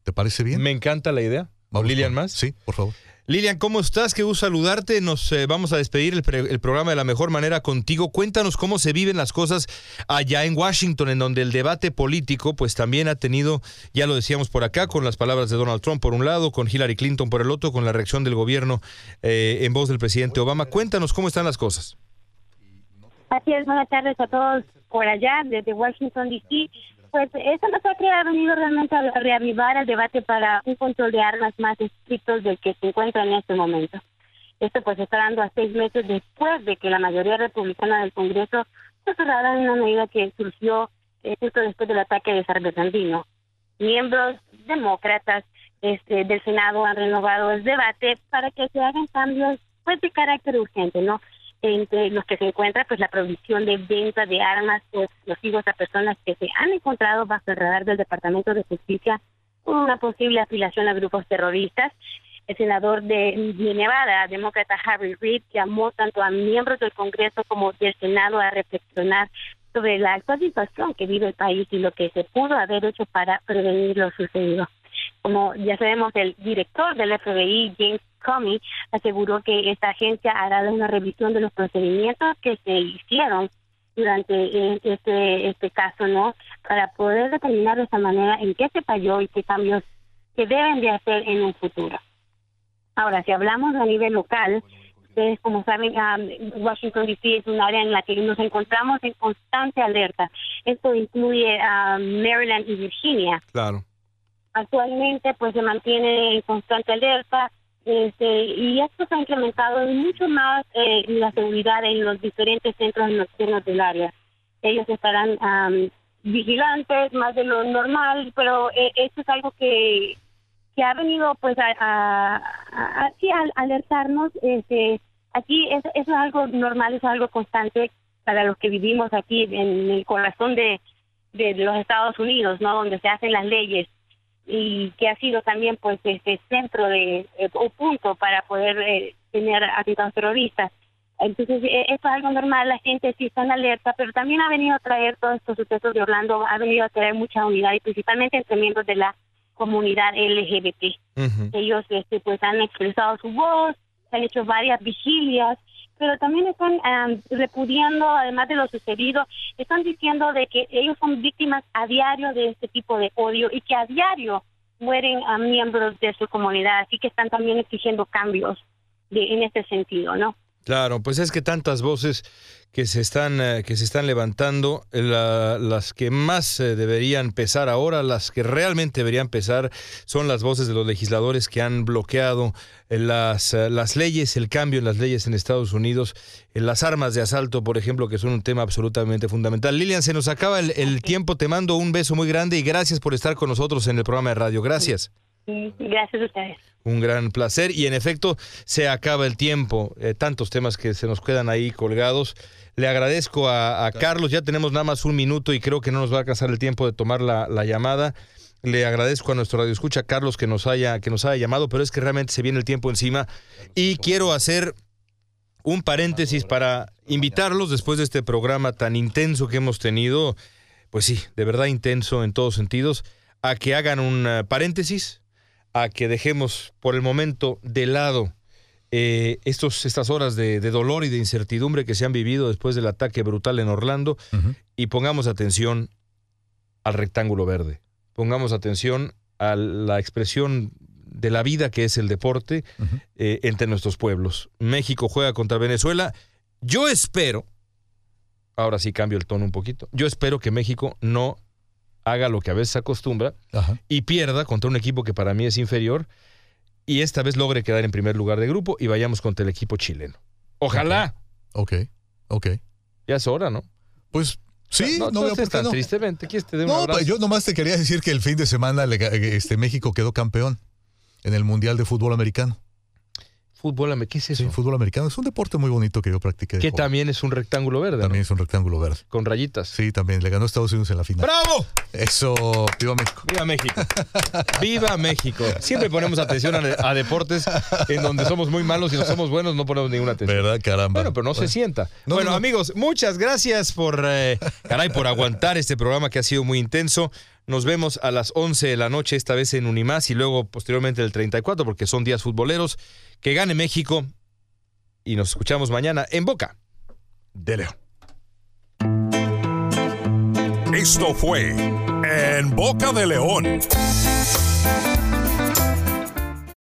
¿Te parece bien? Me encanta la idea. Lilian más? Sí, por favor. Lilian, ¿cómo estás? Qué gusto saludarte. Nos eh, vamos a despedir el, el programa de la mejor manera contigo. Cuéntanos cómo se viven las cosas allá en Washington, en donde el debate político, pues también ha tenido, ya lo decíamos por acá, con las palabras de Donald Trump por un lado, con Hillary Clinton por el otro, con la reacción del gobierno eh, en voz del presidente Obama. Cuéntanos cómo están las cosas. Así es, buenas tardes a todos por allá, desde Washington, D.C. Pues esta masacre ha venido realmente a reavivar el debate para un control de armas más estricto del que se encuentra en este momento. Esto pues está dando a seis meses después de que la mayoría republicana del Congreso cerrada en una medida que surgió eh, justo después del ataque de San. Miembros demócratas este, del Senado han renovado el debate para que se hagan cambios pues de carácter urgente, ¿no? Entre los que se encuentra pues la provisión de venta de armas explosivos a personas que se han encontrado bajo el radar del Departamento de Justicia una posible afiliación a grupos terroristas. El senador de Nevada, demócrata Harry Reid, llamó tanto a miembros del Congreso como del Senado a reflexionar sobre la actual situación que vive el país y lo que se pudo haber hecho para prevenir lo sucedido. Como ya sabemos, el director del FBI, James Comey, aseguró que esta agencia hará una revisión de los procedimientos que se hicieron durante este este caso, ¿no? Para poder determinar de esta manera en qué se falló y qué cambios se deben de hacer en un futuro. Ahora, si hablamos a nivel local, ustedes como saben, um, Washington D.C. es un área en la que nos encontramos en constante alerta. Esto incluye a Maryland y Virginia. Claro. Actualmente, pues se mantiene en constante alerta este, y esto se ha incrementado mucho más eh, la seguridad en los diferentes centros nocturnos del área. Ellos estarán am, vigilantes más de lo normal, pero eh, esto es algo que que ha venido pues a, a, alertarnos este aquí es, es algo normal es algo constante para los que vivimos aquí en el corazón de, de los Estados Unidos no donde se hacen las leyes y que ha sido también pues este centro de eh, o punto para poder eh, tener atentados terroristas. Entonces eh, esto es algo normal la gente sí está en alerta pero también ha venido a traer todos estos sucesos de Orlando ha venido a traer mucha unidad y principalmente entre miembros de la comunidad LGBT ellos este, pues han expresado su voz, han hecho varias vigilias, pero también están am, repudiando, además de lo sucedido, están diciendo de que ellos son víctimas a diario de este tipo de odio y que a diario mueren a miembros de su comunidad, así que están también exigiendo cambios de, en este sentido, ¿no? Claro, pues es que tantas voces que se están, eh, que se están levantando, eh, la- las que más eh, deberían pesar ahora, las que realmente deberían pesar, son las voces de los legisladores que han bloqueado eh, las, las leyes, el cambio en las leyes en Estados Unidos, en las armas de asalto, por ejemplo, que son un tema absolutamente fundamental. Lilian, se nos acaba el, el tiempo, te mando un beso muy grande y gracias por estar con nosotros en el programa de radio. Gracias. Gracias a ustedes. Un gran placer y en efecto se acaba el tiempo, eh, tantos temas que se nos quedan ahí colgados. Le agradezco a, a Carlos, ya tenemos nada más un minuto y creo que no nos va a alcanzar el tiempo de tomar la, la llamada. Le agradezco a nuestro radio escucha Carlos que nos haya que nos haya llamado, pero es que realmente se viene el tiempo encima y quiero hacer un paréntesis para invitarlos después de este programa tan intenso que hemos tenido, pues sí, de verdad intenso en todos sentidos, a que hagan un eh, paréntesis, a que dejemos por el momento de lado eh, estos, estas horas de, de dolor y de incertidumbre que se han vivido después del ataque brutal en Orlando y pongamos atención al rectángulo verde. Pongamos atención a la expresión de la vida que es el deporte eh, entre nuestros pueblos. México juega contra Venezuela. Yo espero, ahora sí cambio el tono un poquito, yo espero que México no haga lo que a veces acostumbra y pierda contra un equipo que para mí es inferior y esta vez logre quedar en primer lugar de grupo y vayamos contra el equipo chileno. Ojalá. Ok, ok. Ya es hora, ¿no? Pues Sí, no, no, veo por qué no. tristemente. ¿Quieres te dé No, pues yo nomás te quería decir que el fin de semana ga- este, México quedó campeón en el Mundial de Fútbol Americano. Fútbol, ¿qué es eso? Sí, fútbol americano. Es un deporte muy bonito que yo practiqué. Que también es un rectángulo verde. También es un rectángulo verde. Con rayitas. Sí, también. Le ganó Estados Unidos en la final. ¡Bravo! Eso, viva México. ¡Viva México! ¡Viva México! Siempre ponemos atención a, a deportes en donde somos muy malos y no somos buenos, no ponemos ninguna atención. ¿Verdad? Caramba. Bueno, pero no se sienta. No, bueno, no, no. amigos, muchas gracias por, eh, caray, por aguantar este programa que ha sido muy intenso. Nos vemos a las 11 de la noche, esta vez en Unimás y luego posteriormente el 34, porque son días futboleros. Que gane México y nos escuchamos mañana en Boca de León. Esto fue En Boca de León.